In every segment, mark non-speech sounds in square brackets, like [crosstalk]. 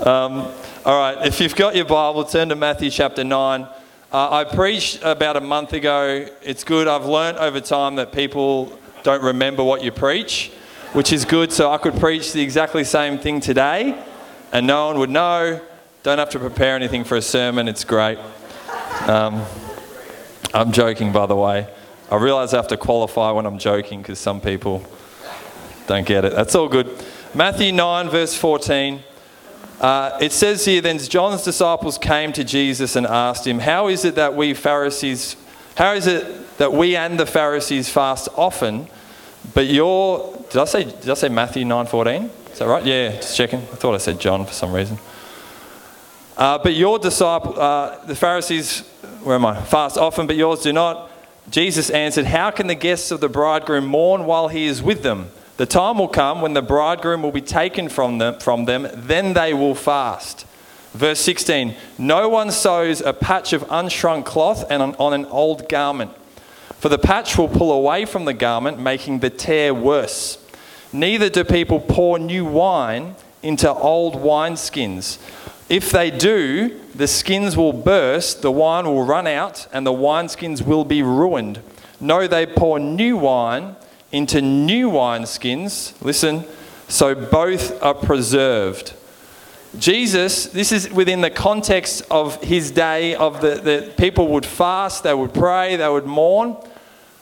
Um, all right, if you've got your Bible, turn to Matthew chapter 9. Uh, I preached about a month ago. It's good. I've learnt over time that people don't remember what you preach, which is good. So I could preach the exactly same thing today and no one would know. Don't have to prepare anything for a sermon. It's great. Um, I'm joking, by the way. I realize I have to qualify when I'm joking because some people don't get it. That's all good. Matthew 9, verse 14. Uh, it says here, then John's disciples came to Jesus and asked him, How is it that we Pharisees, how is it that we and the Pharisees fast often, but your, did I say, did I say Matthew 9, 14? Is that right? Yeah, just checking. I thought I said John for some reason. Uh, but your disciple, uh, the Pharisees, where am I? Fast often, but yours do not. Jesus answered, How can the guests of the bridegroom mourn while he is with them? The time will come when the bridegroom will be taken from them, from them, then they will fast. Verse 16 No one sews a patch of unshrunk cloth and on an old garment, for the patch will pull away from the garment, making the tear worse. Neither do people pour new wine into old wineskins. If they do, the skins will burst, the wine will run out, and the wineskins will be ruined. No, they pour new wine into new wineskins, listen, so both are preserved. Jesus, this is within the context of his day, of the, the people would fast, they would pray, they would mourn.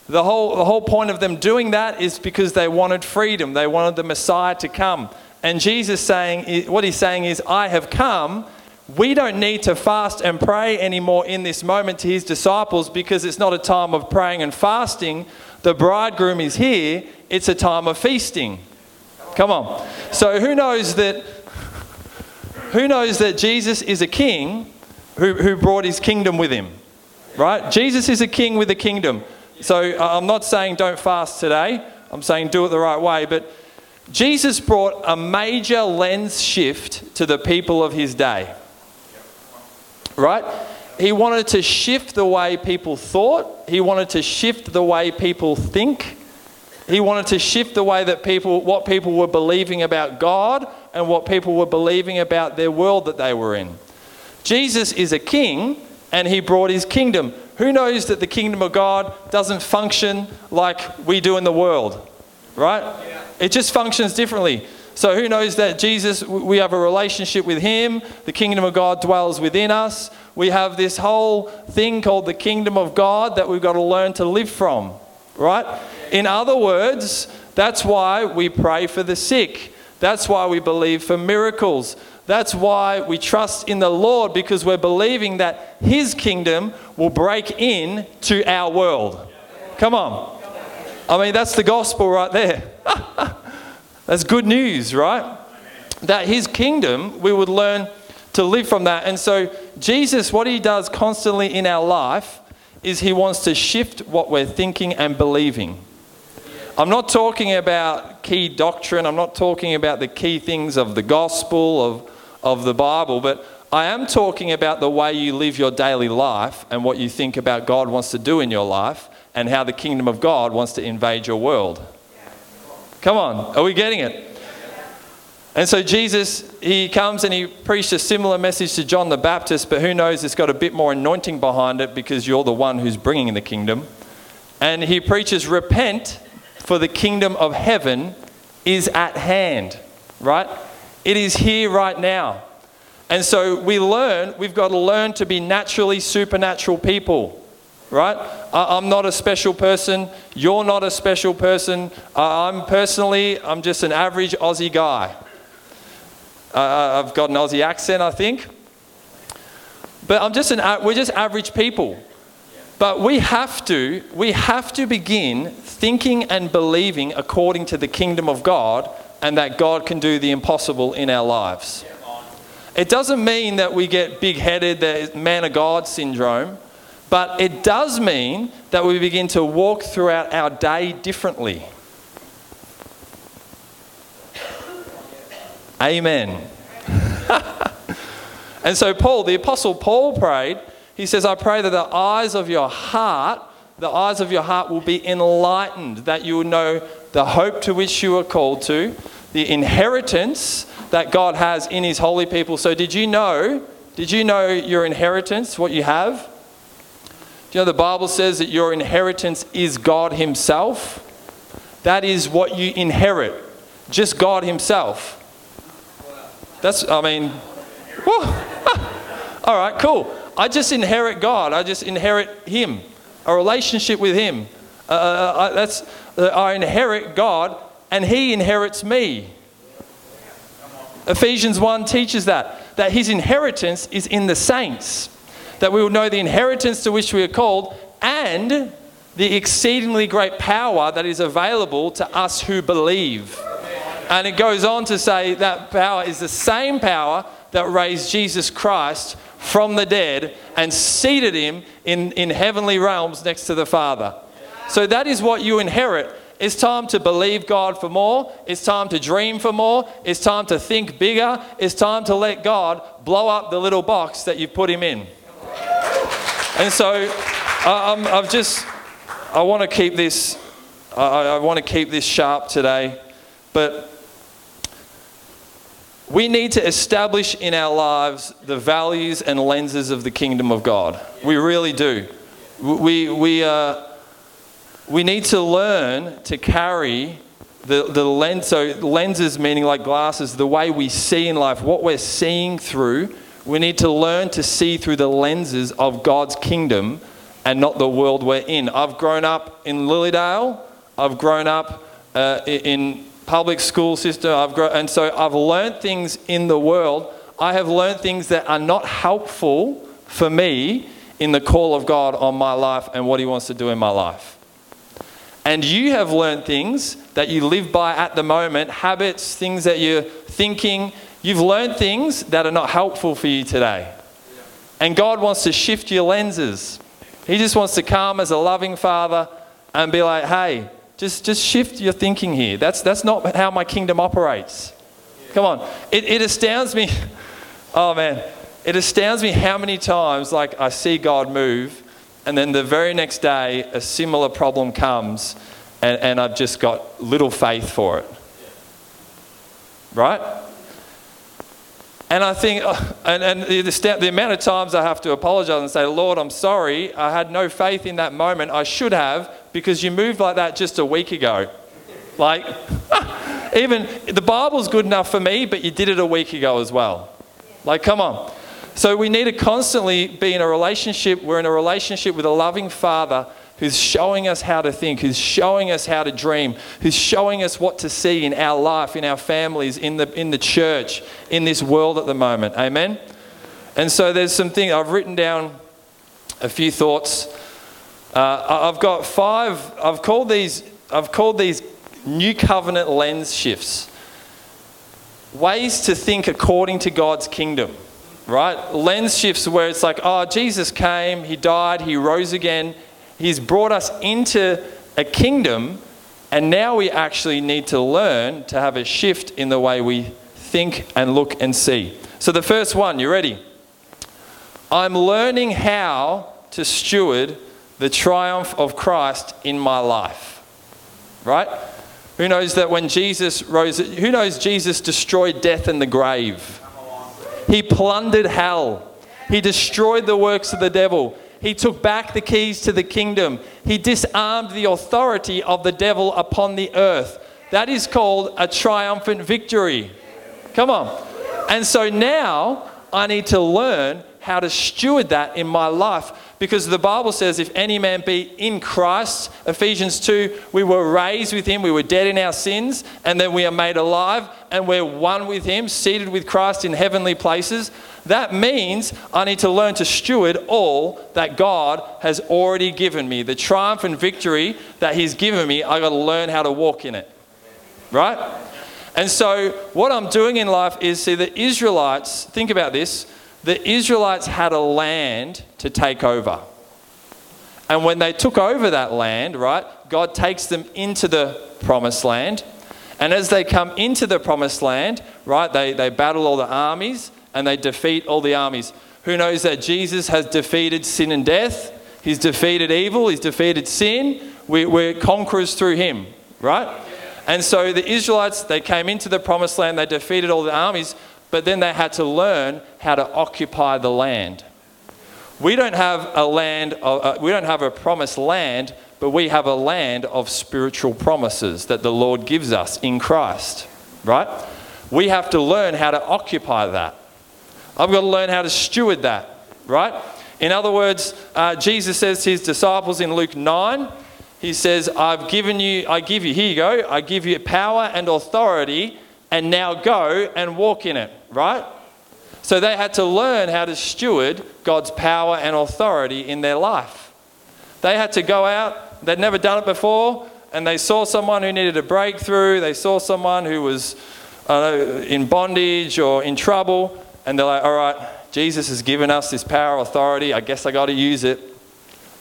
The whole, the whole point of them doing that is because they wanted freedom. They wanted the Messiah to come. And Jesus saying, what he's saying is, I have come. We don't need to fast and pray anymore in this moment to his disciples because it's not a time of praying and fasting, the bridegroom is here, it's a time of feasting. Come on. So who knows that who knows that Jesus is a king who, who brought his kingdom with him? Right? Jesus is a king with a kingdom. So uh, I'm not saying don't fast today. I'm saying do it the right way. But Jesus brought a major lens shift to the people of his day. Right? he wanted to shift the way people thought. He wanted to shift the way people think. He wanted to shift the way that people, what people were believing about God and what people were believing about their world that they were in. Jesus is a king and he brought his kingdom. Who knows that the kingdom of God doesn't function like we do in the world, right? Yeah. It just functions differently. So who knows that Jesus, we have a relationship with him, the kingdom of God dwells within us we have this whole thing called the kingdom of God that we've got to learn to live from, right? In other words, that's why we pray for the sick. That's why we believe for miracles. That's why we trust in the Lord because we're believing that His kingdom will break in to our world. Come on. I mean, that's the gospel right there. [laughs] that's good news, right? That His kingdom, we would learn to live from that. And so, Jesus, what he does constantly in our life is he wants to shift what we're thinking and believing. I'm not talking about key doctrine, I'm not talking about the key things of the gospel, of, of the Bible, but I am talking about the way you live your daily life and what you think about God wants to do in your life and how the kingdom of God wants to invade your world. Come on, are we getting it? And so Jesus, he comes and he preached a similar message to John the Baptist, but who knows, it's got a bit more anointing behind it because you're the one who's bringing the kingdom. And he preaches, Repent, for the kingdom of heaven is at hand, right? It is here right now. And so we learn, we've got to learn to be naturally supernatural people, right? I'm not a special person. You're not a special person. I'm personally, I'm just an average Aussie guy. I've got an Aussie accent, I think. But I'm just an, we're just average people. But we have to, we have to begin thinking and believing according to the kingdom of God and that God can do the impossible in our lives. It doesn't mean that we get big headed, that man of God syndrome, but it does mean that we begin to walk throughout our day differently. Amen. [laughs] and so, Paul, the Apostle Paul prayed, he says, I pray that the eyes of your heart, the eyes of your heart will be enlightened, that you will know the hope to which you are called to, the inheritance that God has in his holy people. So did you know, did you know your inheritance, what you have? Do you know the Bible says that your inheritance is God himself? That is what you inherit. Just God himself. That's, I mean, [laughs] all right, cool. I just inherit God. I just inherit Him, a relationship with Him. Uh, uh, uh that's, uh, I inherit God, and He inherits me. Ephesians 1 teaches that, that His inheritance is in the saints, that we will know the inheritance to which we are called, and the exceedingly great power that is available to us who believe. And it goes on to say that power is the same power that raised Jesus Christ from the dead and seated him in, in heavenly realms next to the Father. So that is what you inherit. It's time to believe God for more. It's time to dream for more. It's time to think bigger. It's time to let God blow up the little box that you put him in. And so I've just, I want to keep this, I, I want to keep this sharp today. But we need to establish in our lives the values and lenses of the kingdom of God. We really do. We, we, uh, we need to learn to carry the, the lens, so lenses meaning like glasses, the way we see in life, what we're seeing through. We need to learn to see through the lenses of God's kingdom and not the world we're in. I've grown up in Lilydale. I've grown up uh, in public school system. I've grown, and so I've learned things in the world. I have learned things that are not helpful for me in the call of God on my life and what He wants to do in my life. And you have learned things that you live by at the moment, habits, things that you're thinking. You've learned things that are not helpful for you today. And God wants to shift your lenses. He just wants to come as a loving father and be like, hey, just, just shift your thinking here. That's, that's not how my kingdom operates. Come on. It, it astounds me. [laughs] Oh, man. It astounds me how many times, like, I see God move, and then the very next day, a similar problem comes, and, and I've just got little faith for it. Right? And I think, uh, and, and the, the, amount of times I have to apologize and say, Lord, I'm sorry. I had no faith in that moment. I should have, because you moved like that just a week ago. Like, [laughs] even the Bible's good enough for me, but you did it a week ago as well. Like, come on. So we need to constantly be in a relationship. We're in a relationship with a loving Father who's showing us how to think, who's showing us how to dream, who's showing us what to see in our life, in our families, in the, in the church, in this world at the moment. Amen? And so there's some things, I've written down a few thoughts. Uh, I've got five, I've called these, I've called these new covenant lens shifts. Ways to think according to God's kingdom right? Lens shifts where it's like, oh, Jesus came, he died, he rose again, He's brought us into a kingdom, and now we actually need to learn to have a shift in the way we think and look and see. So, the first one, you ready? I'm learning how to steward the triumph of Christ in my life. Right? Who knows that when Jesus rose, who knows Jesus destroyed death and the grave? He plundered hell. He destroyed the works of the devil. He took back the keys to the kingdom. He disarmed the authority of the devil upon the earth. That is called a triumphant victory. Come on. And so now I need to learn how to steward that in my life because the Bible says, if any man be in Christ, Ephesians 2, we were raised with him, we were dead in our sins, and then we are made alive, and we're one with him, seated with Christ in heavenly places. That means I need to learn to steward all that God has already given me. The triumph and victory that He's given me, I got to learn how to walk in it. Right? And so, what I'm doing in life is see, the Israelites, think about this the Israelites had a land to take over. And when they took over that land, right, God takes them into the promised land. And as they come into the promised land, right, they, they battle all the armies and they defeat all the armies. Who knows that Jesus has defeated sin and death? He's defeated evil, he's defeated sin. We, we're conquerors through him, right? And so the Israelites, they came into the promised land, they defeated all the armies, but then they had to learn how to occupy the land. We don't have a land, uh, we don't have a promised land, but we have a land of spiritual promises that the Lord gives us in Christ, right? We have to learn how to occupy that. I've got to learn how to steward that, right? In other words, uh, Jesus says to his disciples in Luke 9, he says, I've given you, I give you, here you go, I give you power and authority, and now go and walk in it, right? So they had to learn how to steward God's power and authority in their life. They had to go out, they'd never done it before, and they saw someone who needed a breakthrough, they saw someone who was know, in bondage or in trouble, and they're like, all right, Jesus has given us this power, authority, I guess I got to use it.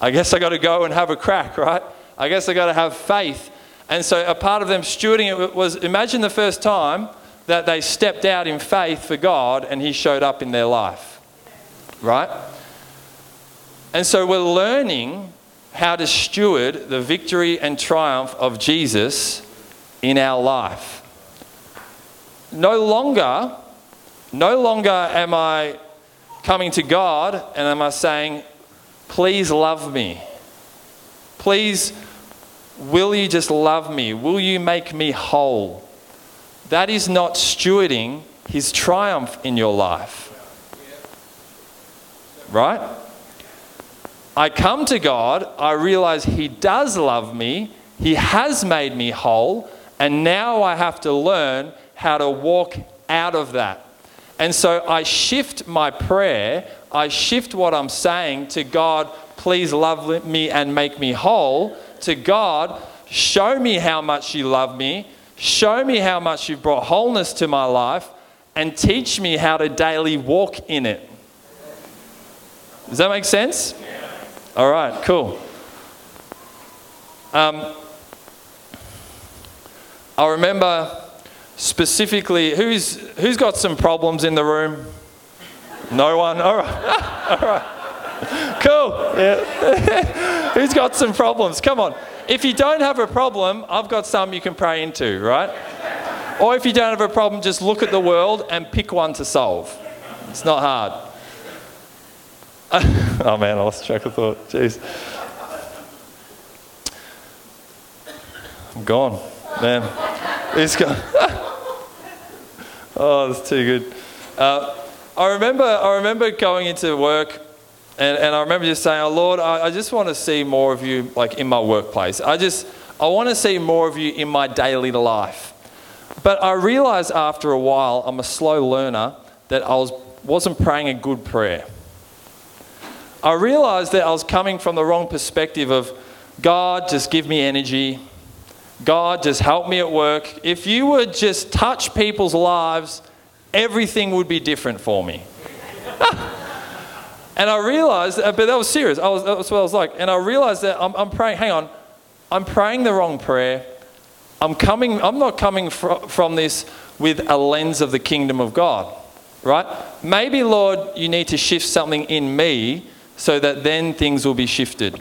I guess I got to go and have a crack, right? I guess I got to have faith. And so a part of them stewarding it was imagine the first time that they stepped out in faith for God and He showed up in their life, right? And so we're learning how to steward the victory and triumph of Jesus in our life. No longer, no longer am I coming to God and am I saying, please love me. Please Will you just love me? Will you make me whole? That is not stewarding his triumph in your life. Right? I come to God, I realize he does love me, he has made me whole, and now I have to learn how to walk out of that. And so I shift my prayer, I shift what I'm saying to God, please love me and make me whole to God, show me how much you love me, show me how much you've brought wholeness to my life, and teach me how to daily walk in it. Does that make sense? All right, cool. Um, I remember specifically who's who's got some problems in the room. No one. All right. [laughs] All right. Cool. Yeah. [laughs] Who's got some problems? Come on. If you don't have a problem, I've got some you can pray into, right? Or if you don't have a problem, just look at the world and pick one to solve. It's not hard. [laughs] oh man, I lost track of thought. Jeez. I'm gone. Man. He's gone. Oh, that's too good. Uh, I remember, I remember going into work and, and I remember just saying, oh, Lord, I, I just want to see more of you like in my workplace. I just, I want to see more of you in my daily life. But I realized after a while, I'm a slow learner, that I was, wasn't praying a good prayer. I realized that I was coming from the wrong perspective of God, just give me energy. God, just help me at work. If you would just touch people's lives, everything would be different for me. [laughs] And I realized, uh, but that was serious. I was, that's what I was like. And I realized that I'm, I'm praying, hang on, I'm praying the wrong prayer. I'm, coming, I'm not coming fr- from this with a lens of the kingdom of God, right? Maybe, Lord, you need to shift something in me so that then things will be shifted,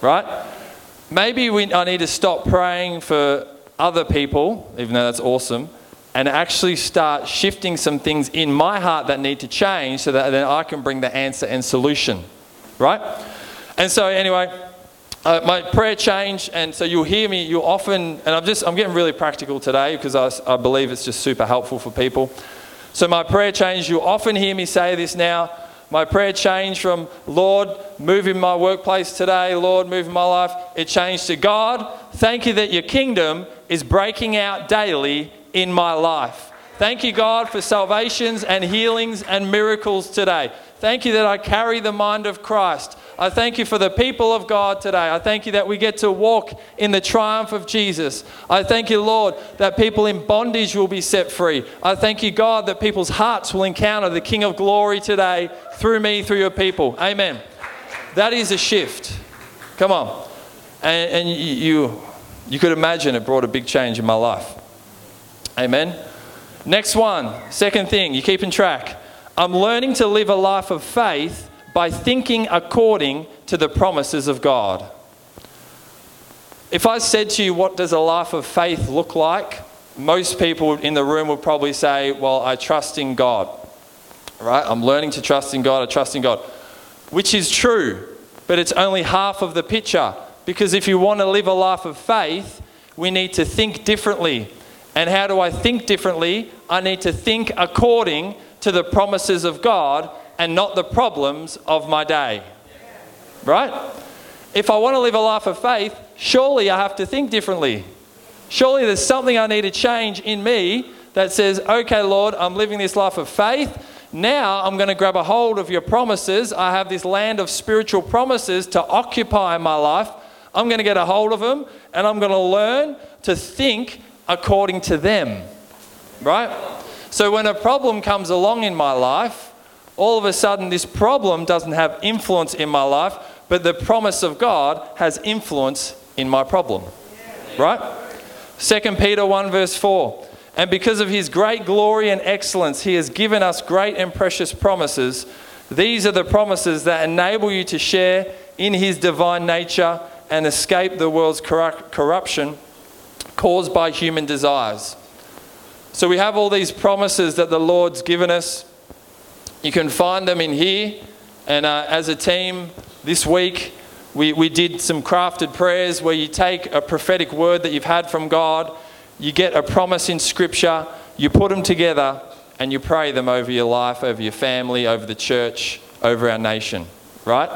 right? Maybe we, I need to stop praying for other people, even though that's awesome, and actually start shifting some things in my heart that need to change so that then I can bring the answer and solution. Right? And so, anyway, uh, my prayer changed, and so you'll hear me. You'll often, and I'm just, I'm getting really practical today because I, I believe it's just super helpful for people. So, my prayer changed. You'll often hear me say this now. My prayer changed from, Lord, move in my workplace today, Lord, move in my life. It changed to, God, thank you that your kingdom is breaking out daily in my life. Thank you, God, for salvations and healings and miracles today. Thank you that I carry the mind of Christ. I thank you for the people of God today. I thank you that we get to walk in the triumph of Jesus. I thank you, Lord, that people in bondage will be set free. I thank you, God, that people's hearts will encounter the King of glory today through me, through your people. Amen. That is a shift. Come on. And, and you, you could imagine it brought a big change in my life. Amen. Next one, second thing, you keeping track. I'm learning to live a life of faith by thinking according to the promises of God. If I said to you, what does a life of faith look like? Most people in the room would probably say, well, I trust in God. Right? I'm learning to trust in God, I trust in God. Which is true, but it's only half of the picture. Because if you want to live a life of faith, we need to think differently. And how do I think differently? I need to think according to the promises of God and not the problems of my day. Right? If I want to live a life of faith, surely I have to think differently. Surely there's something I need to change in me that says, okay, Lord, I'm living this life of faith. Now I'm going to grab a hold of your promises. I have this land of spiritual promises to occupy my life. I'm going to get a hold of them and I'm going to learn to think according to them. Right? So when a problem comes along in my life, all of a sudden this problem doesn't have influence in my life, but the promise of God has influence in my problem. Right? 2 Peter 1, verse 4. And because of his great glory and excellence, he has given us great and precious promises. These are the promises that enable you to share in his divine nature and escape the world's corruption caused by human desires. So we have all these promises that the Lord's given us. You can find them in here. And uh, as a team this week, we, we did some crafted prayers where you take a prophetic word that you've had from God, you get a promise in Scripture, you put them together, and you pray them over your life, over your family, over the church, over our nation, right?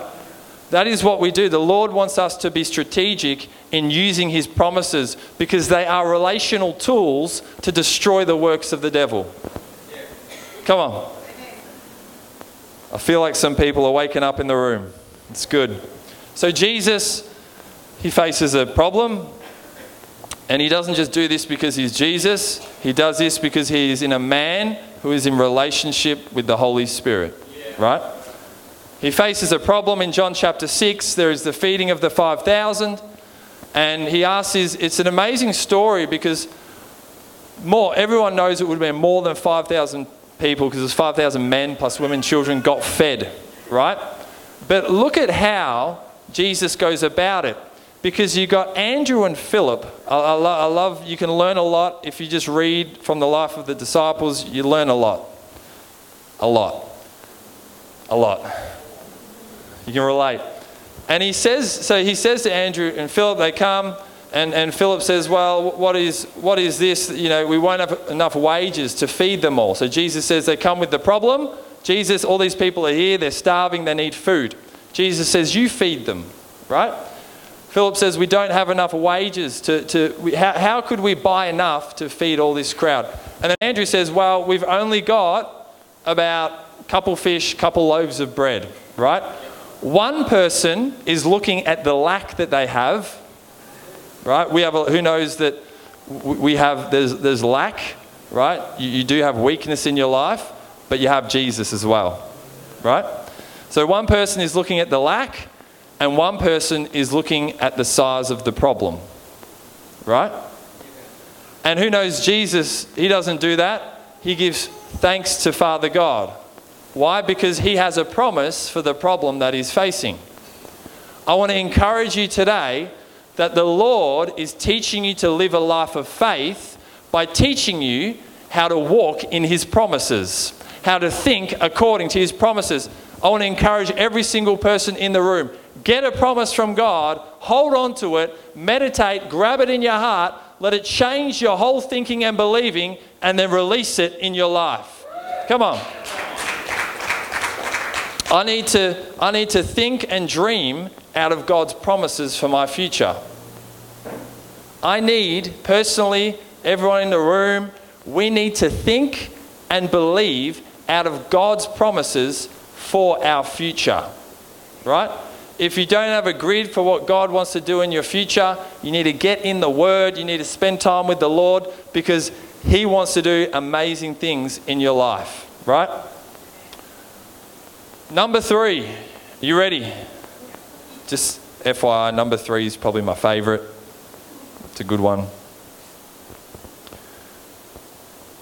That is what we do. The Lord wants us to be strategic in using His promises because they are relational tools to destroy the works of the devil. Come on. I feel like some people are waking up in the room. It's good. So Jesus, he faces a problem. And he doesn't just do this because he's Jesus, he does this because he is in a man who is in relationship with the Holy Spirit. Right? He faces a problem in John chapter 6. There is the feeding of the 5,000. And he asks, his, it's an amazing story because more, everyone knows it would have been more than 5,000 people because there's 5,000 men plus women, children got fed, right? But look at how Jesus goes about it. Because you got Andrew and Philip. I, I, lo- I love, you can learn a lot. If you just read from the life of the disciples, you learn a lot. A lot. A lot. You can relate. And he says, so he says to Andrew and Philip, they come, and, and Philip says, Well, what is, what is this? You know, we won't have enough wages to feed them all. So Jesus says, They come with the problem. Jesus, all these people are here, they're starving, they need food. Jesus says, You feed them, right? Philip says, We don't have enough wages to. to we, how, how could we buy enough to feed all this crowd? And then Andrew says, Well, we've only got about a couple fish, couple loaves of bread, right? One person is looking at the lack that they have, right? We have a, who knows that we have there's there's lack, right? You, you do have weakness in your life, but you have Jesus as well, right? So one person is looking at the lack, and one person is looking at the size of the problem. Right? And who knows, Jesus, he doesn't do that. He gives thanks to Father God. Why? Because he has a promise for the problem that he's facing. I want to encourage you today that the Lord is teaching you to live a life of faith by teaching you how to walk in his promises, how to think according to his promises. I want to encourage every single person in the room get a promise from God, hold on to it, meditate, grab it in your heart, let it change your whole thinking and believing, and then release it in your life. Come on. I need to, I need to think and dream out of God's promises for my future. I need, personally, everyone in the room, we need to think and believe out of God's promises for our future. Right? If you don't have a grid for what God wants to do in your future, you need to get in the Word, you need to spend time with the Lord because He wants to do amazing things in your life. Right? Number three, you ready? Just FYI, number three is probably my favorite. It's a good one.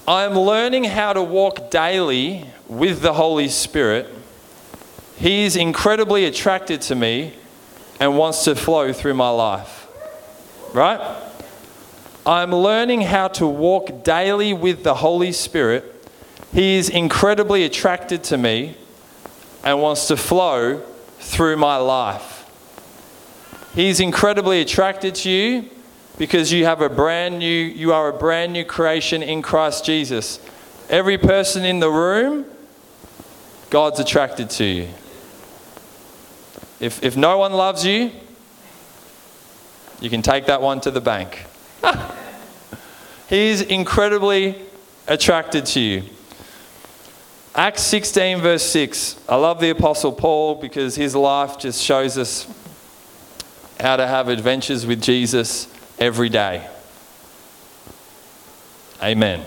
I am learning how to walk daily with the Holy Spirit he is incredibly attracted to me and wants to flow through my life. right? I'm learning how to walk daily with the Holy Spirit. He is incredibly attracted to me and wants to flow through my life. He's incredibly attracted to you because you have a brand new you are a brand new creation in Christ Jesus. Every person in the room God's attracted to you. If, if no one loves you, you can take that one to the bank. [laughs] He's incredibly attracted to you. Acts 16, verse 6. I love the Apostle Paul because his life just shows us how to have adventures with Jesus every day. Amen.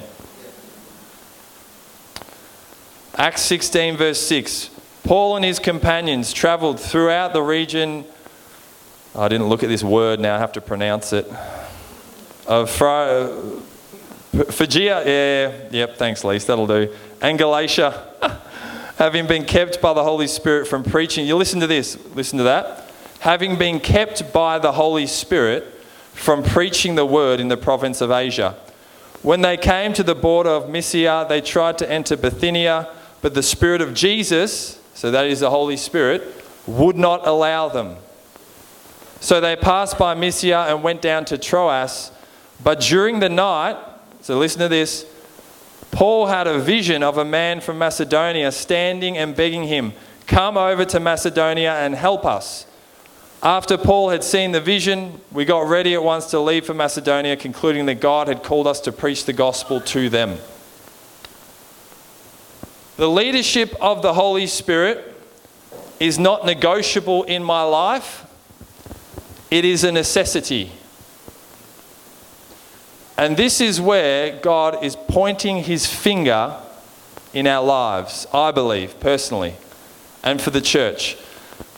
Acts 16, verse 6. Paul and his companions traveled throughout the region. I didn't look at this word now, I have to pronounce it. Of Phrygia, yeah, yep, thanks, Lise, that'll do. And Galatia, [laughs] having been kept by the Holy Spirit from preaching. You listen to this, listen to that. Having been kept by the Holy Spirit from preaching the word in the province of Asia. When they came to the border of Mysia, they tried to enter Bithynia but the Spirit of Jesus, so that is the Holy Spirit, would not allow them. So they passed by Mysia and went down to Troas. But during the night, so listen to this, Paul had a vision of a man from Macedonia standing and begging him, Come over to Macedonia and help us. After Paul had seen the vision, we got ready at once to leave for Macedonia, concluding that God had called us to preach the gospel to them. The leadership of the Holy Spirit is not negotiable in my life, it is a necessity. And this is where God is pointing his finger in our lives, I believe, personally, and for the church.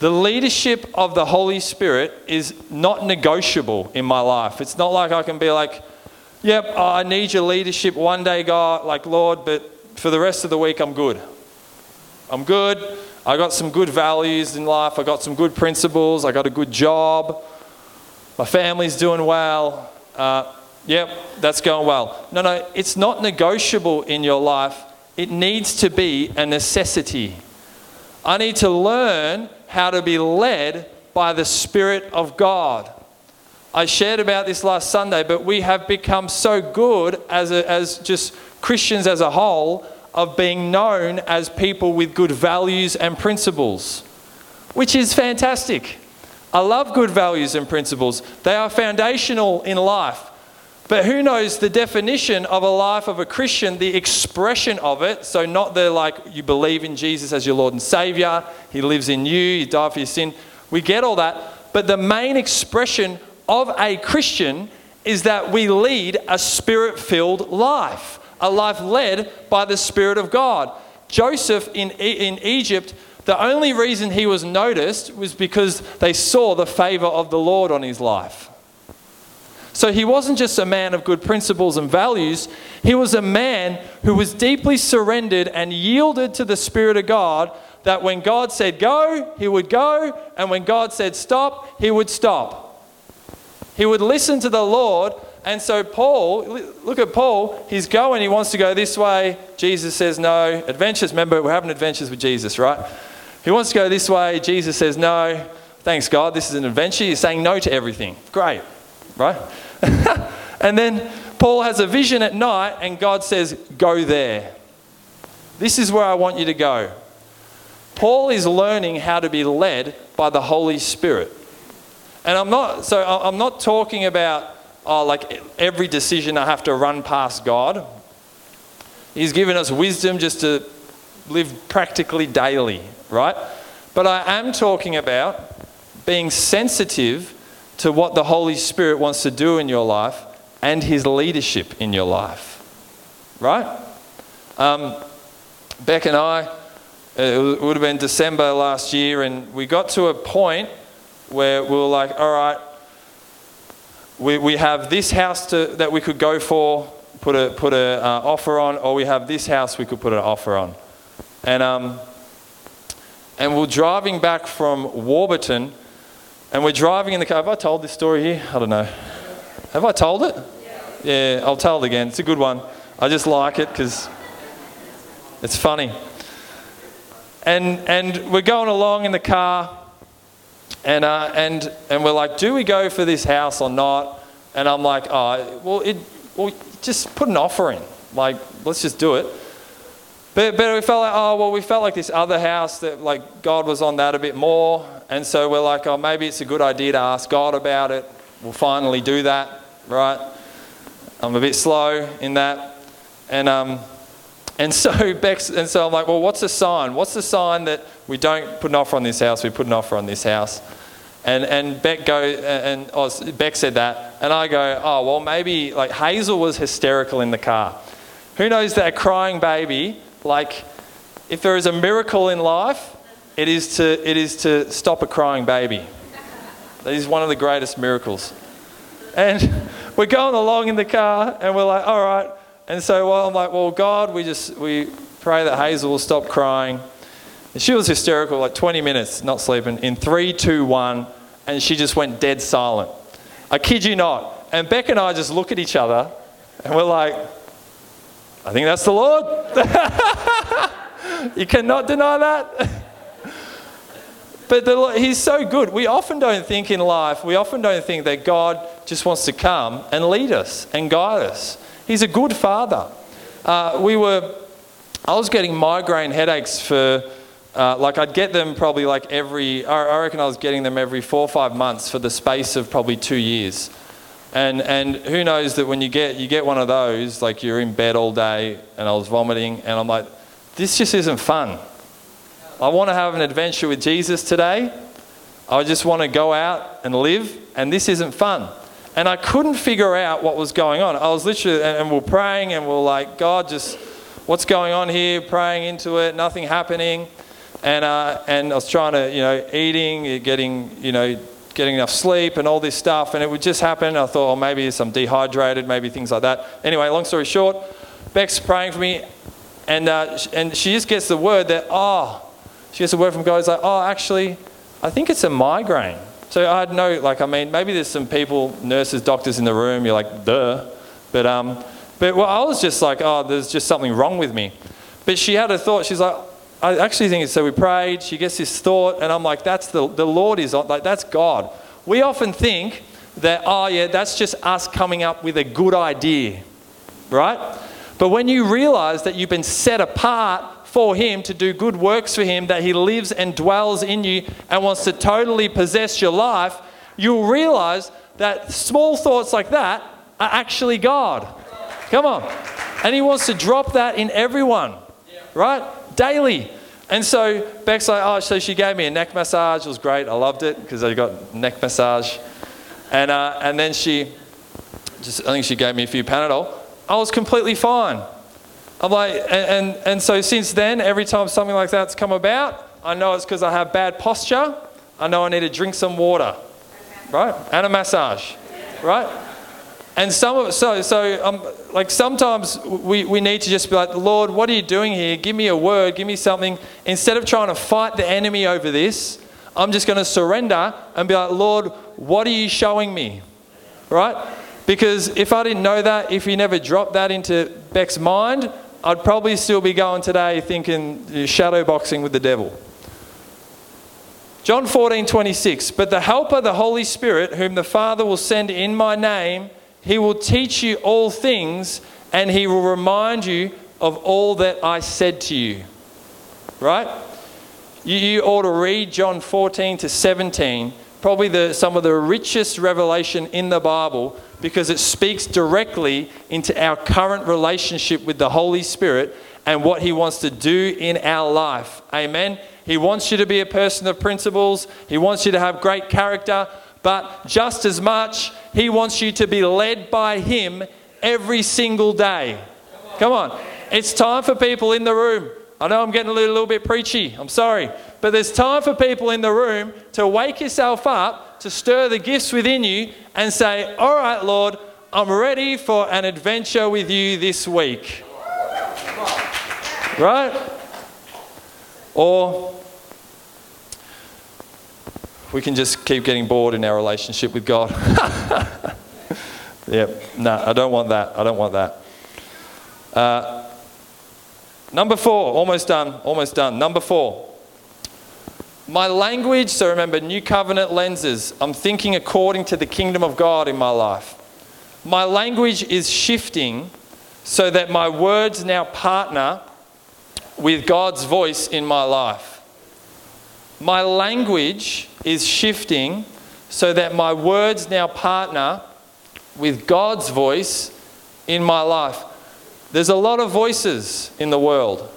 The leadership of the Holy Spirit is not negotiable in my life. It's not like I can be like, yep, I need your leadership one day, God, like, Lord, but for the rest of the week, I'm good. I'm good. I got some good values in life. I got some good principles. I got a good job. My family's doing well. Uh, yep, that's going well. No, no, it's not negotiable in your life. It needs to be a necessity. I need to learn how to be led by the Spirit of God. I shared about this last Sunday, but we have become so good as, a, as just Christians as a whole of being known as people with good values and principles, which is fantastic. I love good values and principles, they are foundational in life. But who knows the definition of a life of a Christian, the expression of it? So, not the like you believe in Jesus as your Lord and Savior, He lives in you, you die for your sin. We get all that. But the main expression of a Christian is that we lead a spirit filled life a life led by the Spirit of God. Joseph in, in Egypt, the only reason he was noticed was because they saw the favor of the Lord on his life. So he wasn't just a man of good principles and values, he was a man who was deeply surrendered and yielded to the Spirit of God. That when God said go, he would go, and when God said stop, he would stop. He would listen to the Lord and so, Paul, look at Paul, he's going, he wants to go this way. Jesus says no. Adventures, remember, we're having adventures with Jesus, right? He wants to go this way. Jesus says no. Thanks, God, this is an adventure. He's saying no to everything. Great, right? [laughs] and then Paul has a vision at night, and God says, Go there. This is where I want you to go. Paul is learning how to be led by the Holy Spirit. And I'm not, so I'm not talking about oh, like every decision I have to run past God. He's given us wisdom just to live practically daily, right? But I am talking about being sensitive to what the Holy Spirit wants to do in your life and His leadership in your life, right? Um, Beck and I, it would have been December last year, and we got to a point where we were like, all right, we, we have this house to, that we could go for, put a put a uh, offer on, or we have this house we could put an offer on, and um, and we're driving back from Warburton, and we're driving in the car. Have I told this story here? I don't know. Have I told it? Yeah, I'll tell it again. It's a good one. I just like it because it's funny. And, and we're going along in the car, and, uh, and, and we're like, do we go for this house or not? And I'm like, oh, well, it, well, just put an offer in. Like, let's just do it. But, but we felt like, oh, well, we felt like this other house that, like, God was on that a bit more. And so we're like, oh, maybe it's a good idea to ask God about it. We'll finally do that, right? I'm a bit slow in that. And, um, and so [laughs] Bex, and so I'm like, well, what's the sign? What's the sign that we don't put an offer on this house? We put an offer on this house. And, and Beck go and oh, Beck said that, and I go, oh well, maybe like Hazel was hysterical in the car. Who knows that crying baby, like, if there is a miracle in life, it is to it is to stop a crying baby. That is one of the greatest miracles. And [laughs] we're going along in the car, and we're like, all right. And so well, I'm like, well, God, we just we pray that Hazel will stop crying. And she was hysterical, like 20 minutes, not sleeping, in three, two, one, and she just went dead silent. I kid you not. And Beck and I just look at each other, and we're like, I think that's the Lord. [laughs] you cannot deny that. but the, He's so good. We often don't think in life, we often don't think that God just wants to come and lead us and guide us. He's a good father. Uh, we were, I was getting migraine headaches for uh, like I'd get them probably like every, I reckon I was getting them every four or five months for the space of probably two years. And, and who knows that when you get, you get one of those, like you're in bed all day and I was vomiting and I'm like, this just isn't fun. I want to have an adventure with Jesus today. I just want to go out and live and this isn't fun. And I couldn't figure out what was going on. I was literally, and, and we're praying and we're like, God, just what's going on here? Praying into it, nothing happening and uh, and I was trying to you know eating, getting you know getting enough sleep and all this stuff, and it would just happen. I thought, oh, maybe I'm dehydrated, maybe things like that. Anyway, long story short, Beck's praying for me, and uh, and she just gets the word that oh, she gets the word from God. It's like oh, actually, I think it's a migraine. So I had no like I mean maybe there's some people, nurses, doctors in the room. You're like duh, but um, but well I was just like oh, there's just something wrong with me. But she had a thought. She's like I actually think it's so we prayed, she gets this thought, and I'm like, that's the, the Lord is like, that's God. We often think that, oh, yeah, that's just us coming up with a good idea, right? But when you realize that you've been set apart for Him to do good works for Him, that He lives and dwells in you and wants to totally possess your life, you'll realize that small thoughts like that are actually God. Come on. And He wants to drop that in everyone, right? Daily. And so Beck's like, oh, so she gave me a neck massage. It was great. I loved it because I got neck massage. And, uh, and then she, just, I think she gave me a few Panadol. I was completely fine. I'm like, and, and, and so since then, every time something like that's come about, I know it's because I have bad posture. I know I need to drink some water, right? And a massage, right? And some of so so um, like sometimes we, we need to just be like, Lord, what are you doing here? Give me a word, give me something. Instead of trying to fight the enemy over this, I'm just going to surrender and be like, Lord, what are you showing me? Right? Because if I didn't know that, if He never dropped that into Beck's mind, I'd probably still be going today thinking shadow boxing with the devil. John 14, 26. But the Helper, the Holy Spirit, whom the Father will send in my name, he will teach you all things and he will remind you of all that I said to you. Right? You, you ought to read John 14 to 17, probably the, some of the richest revelation in the Bible because it speaks directly into our current relationship with the Holy Spirit and what He wants to do in our life. Amen. He wants you to be a person of principles, He wants you to have great character, but just as much, He wants you to be led by Him every single day. Come on. It's time for people in the room. I know I'm getting a little, little bit preachy. I'm sorry. But there's time for people in the room to wake yourself up, to stir the gifts within you, and say, All right, Lord, I'm ready for an adventure with you this week. Right? Or we can just keep getting bored in our relationship with God. [laughs] Yep. No, I don't want that. I don't want that. Uh, number four, almost done. Almost done. Number four. My language, so remember, new covenant lenses. I'm thinking according to the kingdom of God in my life. My language is shifting so that my words now partner with God's voice in my life. My language is shifting so that my words now partner with God's voice in my life. There's a lot of voices in the world.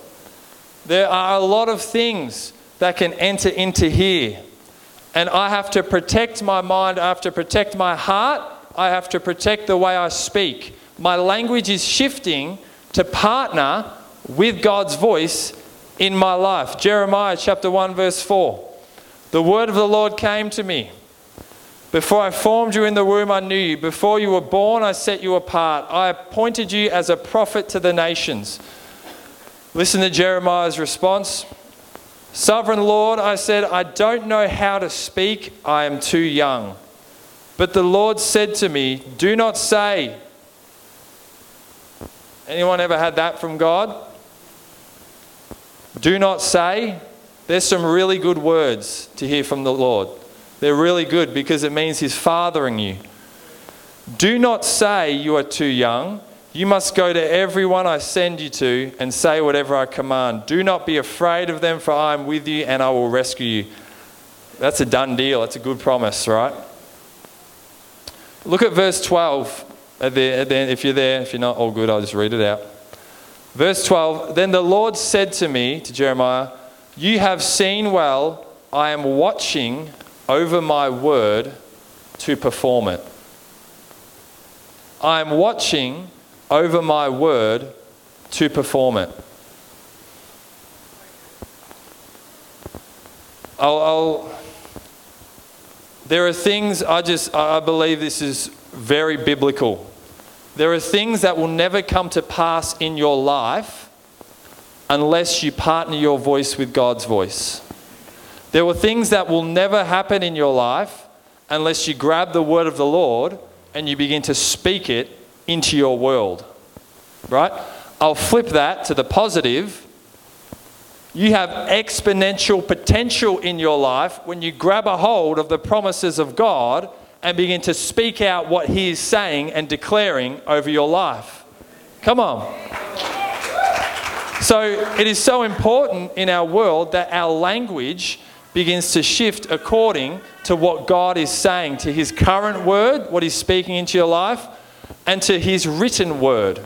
There are a lot of things that can enter into here. And I have to protect my mind, I have to protect my heart, I have to protect the way I speak. My language is shifting to partner with God's voice in my life. Jeremiah chapter 1, verse 4. The word of the Lord came to me. Before I formed you in the womb, I knew you. Before you were born, I set you apart. I appointed you as a prophet to the nations. Listen to Jeremiah's response. Sovereign Lord, I said, I don't know how to speak. I am too young. But the Lord said to me, Do not say. Anyone ever had that from God? Do not say. There's some really good words to hear from the Lord. They're really good because it means He's fathering you. Do not say you are too young. You must go to everyone I send you to and say whatever I command. Do not be afraid of them, for I am with you and I will rescue you. That's a done deal. That's a good promise, right? Look at verse 12. At the, at the, if you're there, if you're not, all good, I'll just read it out. Verse 12 Then the Lord said to me, to Jeremiah, You have seen well, I am watching over my word to perform it. I am watching over my word to perform it. I'll, I'll, there are things I just, I believe this is very biblical. There are things that will never come to pass in your life unless you partner your voice with God's voice. There were things that will never happen in your life unless you grab the word of the Lord and you begin to speak it into your world. Right? I'll flip that to the positive. You have exponential potential in your life when you grab a hold of the promises of God and begin to speak out what He is saying and declaring over your life. Come on. So, it is so important in our world that our language begins to shift according to what God is saying to His current word, what He's speaking into your life, and to His written word.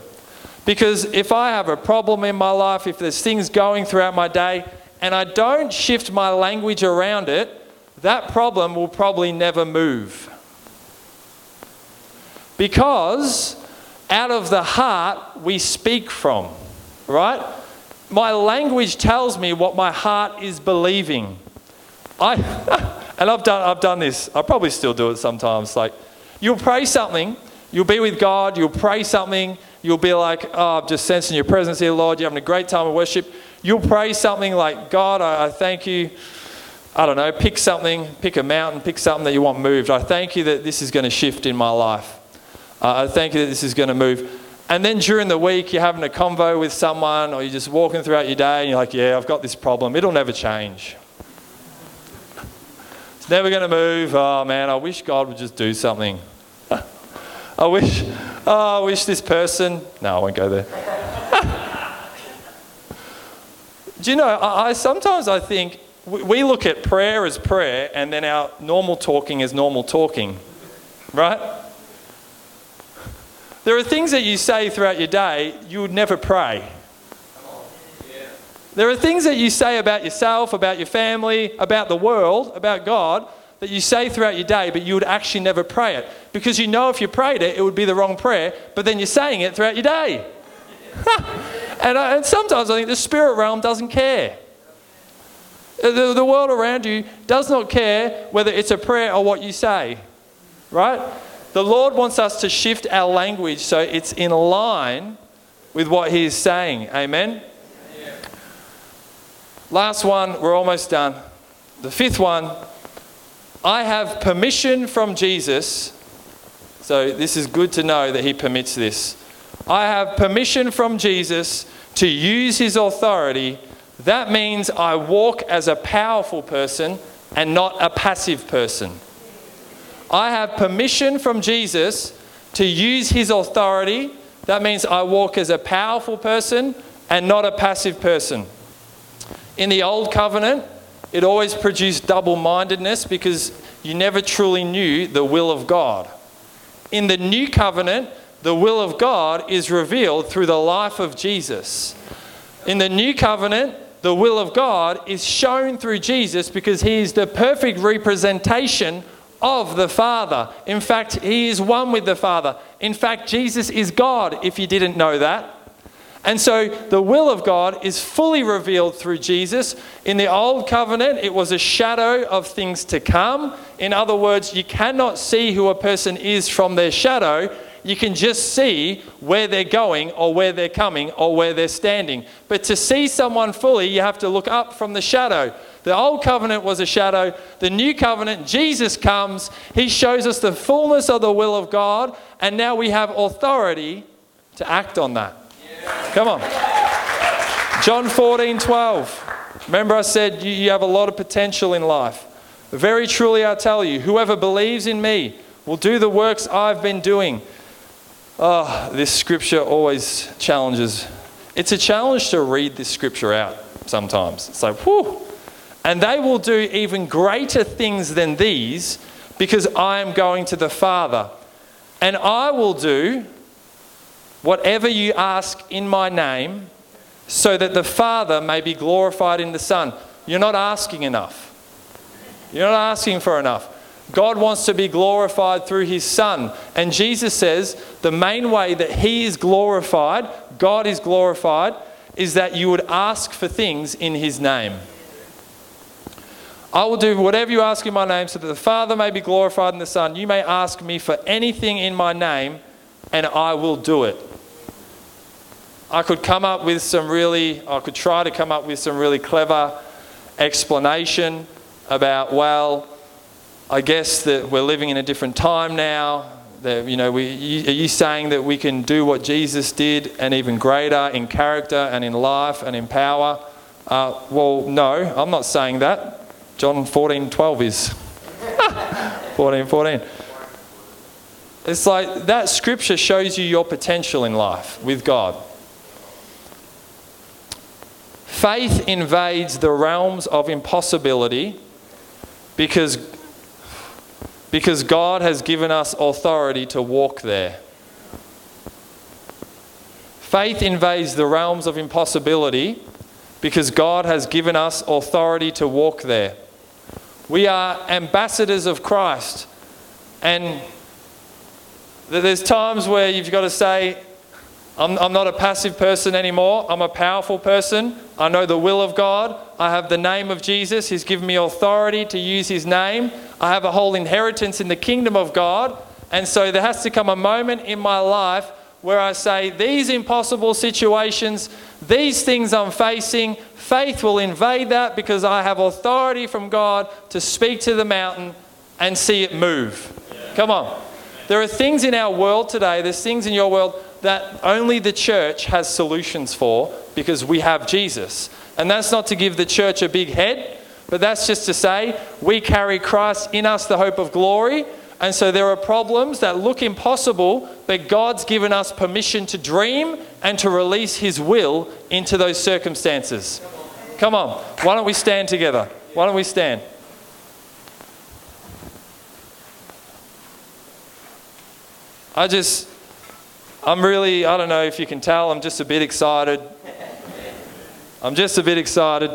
Because if I have a problem in my life, if there's things going throughout my day, and I don't shift my language around it, that problem will probably never move. Because out of the heart we speak from, right? My language tells me what my heart is believing. I, [laughs] and I've done, I've done this. I probably still do it sometimes. Like, you'll pray something, you'll be with God, you'll pray something, you'll be like, oh, I'm just sensing your presence here, Lord. You're having a great time of worship. You'll pray something like, God, I, I thank you. I don't know, pick something, pick a mountain, pick something that you want moved. I thank you that this is going to shift in my life. Uh, I thank you that this is going to move. And then during the week, you're having a convo with someone, or you're just walking throughout your day, and you're like, yeah, I've got this problem. It'll never change It's never going to move. Oh man, I wish God would just do something. [laughs] I wish, oh, I wish this person. No, I won't go there. [laughs] do you know? I, I sometimes I think we, we look at prayer as prayer, and then our normal talking as normal talking, right? There are things that you say throughout your day you would never pray. There are things that you say about yourself, about your family, about the world, about God, that you say throughout your day, but you would actually never pray it. Because you know if you prayed it, it would be the wrong prayer, but then you're saying it throughout your day. [laughs] and, I, and sometimes I think the spirit realm doesn't care. The, the world around you does not care whether it's a prayer or what you say, right? The Lord wants us to shift our language so it's in line with what He is saying. Amen? Last one, we're almost done. The fifth one, I have permission from Jesus. So this is good to know that he permits this. I have permission from Jesus to use his authority. That means I walk as a powerful person and not a passive person. I have permission from Jesus to use his authority. That means I walk as a powerful person and not a passive person. In the old covenant, it always produced double mindedness because you never truly knew the will of God. In the new covenant, the will of God is revealed through the life of Jesus. In the new covenant, the will of God is shown through Jesus because he is the perfect representation of the Father. In fact, he is one with the Father. In fact, Jesus is God, if you didn't know that. And so the will of God is fully revealed through Jesus. In the Old Covenant, it was a shadow of things to come. In other words, you cannot see who a person is from their shadow. You can just see where they're going or where they're coming or where they're standing. But to see someone fully, you have to look up from the shadow. The old covenant was a shadow. The new covenant, Jesus comes. He shows us the fullness of the will of God. And now we have authority to act on that. Come on. John 14, 12. Remember, I said you, you have a lot of potential in life. Very truly, I tell you, whoever believes in me will do the works I've been doing. Oh, this scripture always challenges. It's a challenge to read this scripture out sometimes. It's like, whew. And they will do even greater things than these because I am going to the Father. And I will do whatever you ask in my name, so that the Father may be glorified in the Son. You're not asking enough. You're not asking for enough. God wants to be glorified through his Son. And Jesus says the main way that he is glorified, God is glorified, is that you would ask for things in his name. I will do whatever you ask in my name so that the Father may be glorified in the Son. You may ask me for anything in my name, and I will do it. I could come up with some really, I could try to come up with some really clever explanation about, well, I guess that we're living in a different time now. That, you know, we, are you saying that we can do what Jesus did and even greater in character and in life and in power? Uh, well, no, I'm not saying that. John 14, 12 is. [laughs] 14, 14. It's like that scripture shows you your potential in life with God. Faith invades the realms of impossibility because, because God has given us authority to walk there. Faith invades the realms of impossibility because God has given us authority to walk there. We are ambassadors of Christ. And there's times where you've got to say, I'm, I'm not a passive person anymore. I'm a powerful person. I know the will of God. I have the name of Jesus. He's given me authority to use His name. I have a whole inheritance in the kingdom of God. And so there has to come a moment in my life where I say, These impossible situations, these things I'm facing, faith will invade that because I have authority from God to speak to the mountain and see it move. Come on. There are things in our world today, there's things in your world that only the church has solutions for because we have Jesus. And that's not to give the church a big head, but that's just to say we carry Christ in us, the hope of glory. And so there are problems that look impossible, but God's given us permission to dream and to release His will into those circumstances. Come on, why don't we stand together? Why don't we stand? I just, I'm really, I don't know if you can tell, I'm just a bit excited. I'm just a bit excited.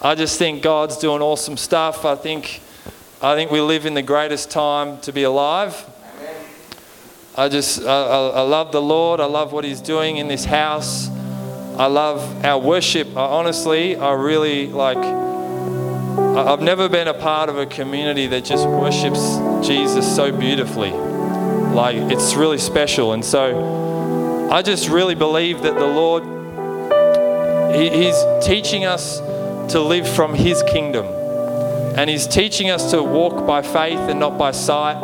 I just think God's doing awesome stuff. I think, I think we live in the greatest time to be alive. I just, I, I love the Lord. I love what He's doing in this house. I love our worship. I, honestly, I really like, I've never been a part of a community that just worships Jesus so beautifully. Like, it's really special. And so I just really believe that the Lord, he, He's teaching us to live from His kingdom. And He's teaching us to walk by faith and not by sight.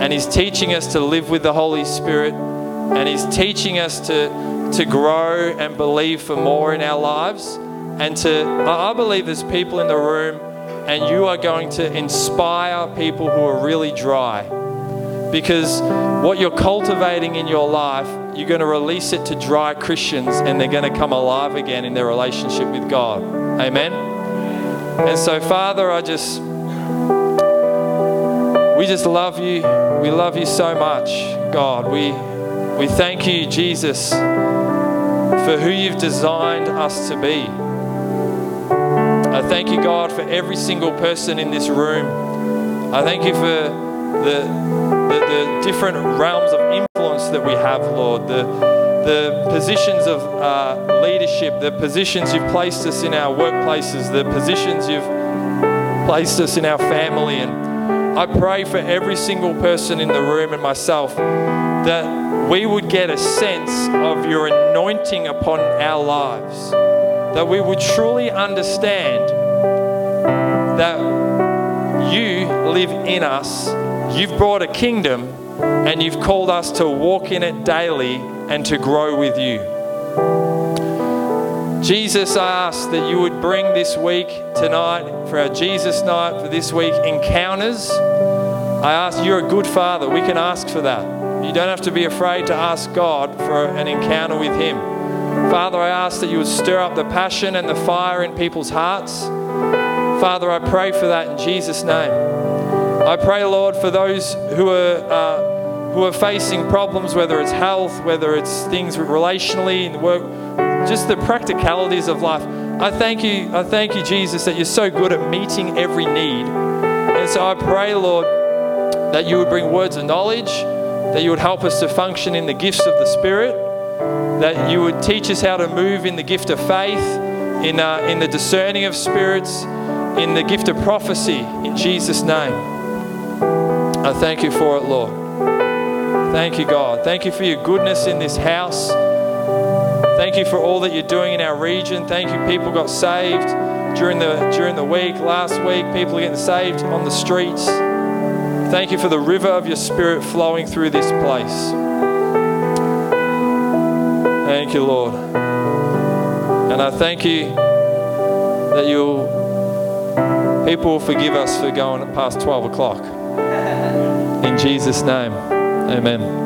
and He's teaching us to live with the Holy Spirit, and He's teaching us to, to grow and believe for more in our lives. And to, I believe there's people in the room, and you are going to inspire people who are really dry. Because what you're cultivating in your life, you're going to release it to dry Christians, and they're going to come alive again in their relationship with God. Amen. And so, Father, I just we just love you. We love you so much, God. We, we thank you, Jesus, for who you've designed us to be. I thank you, God, for every single person in this room. I thank you for the, the, the different realms of influence that we have, Lord. The, the positions of uh, leadership, the positions you've placed us in our workplaces, the positions you've placed us in our family. And I pray for every single person in the room and myself that we would get a sense of your anointing upon our lives, that we would truly understand that you live in us, you've brought a kingdom, and you've called us to walk in it daily and to grow with you. Jesus, I ask that you would bring this week, tonight, for our Jesus night, for this week, encounters. I ask, you're a good father. We can ask for that. You don't have to be afraid to ask God for an encounter with Him. Father, I ask that you would stir up the passion and the fire in people's hearts. Father, I pray for that in Jesus' name. I pray, Lord, for those who are. Uh, who are facing problems, whether it's health, whether it's things relationally in the work, just the practicalities of life. I thank you, I thank you, Jesus, that you're so good at meeting every need. And so I pray, Lord, that you would bring words of knowledge, that you would help us to function in the gifts of the Spirit, that you would teach us how to move in the gift of faith, in, uh, in the discerning of spirits, in the gift of prophecy, in Jesus' name. I thank you for it, Lord. Thank you, God. Thank you for your goodness in this house. Thank you for all that you're doing in our region. Thank you, people got saved during the during the week. Last week, people are getting saved on the streets. Thank you for the river of your Spirit flowing through this place. Thank you, Lord. And I thank you that you'll people will forgive us for going past 12 o'clock. In Jesus' name, amen.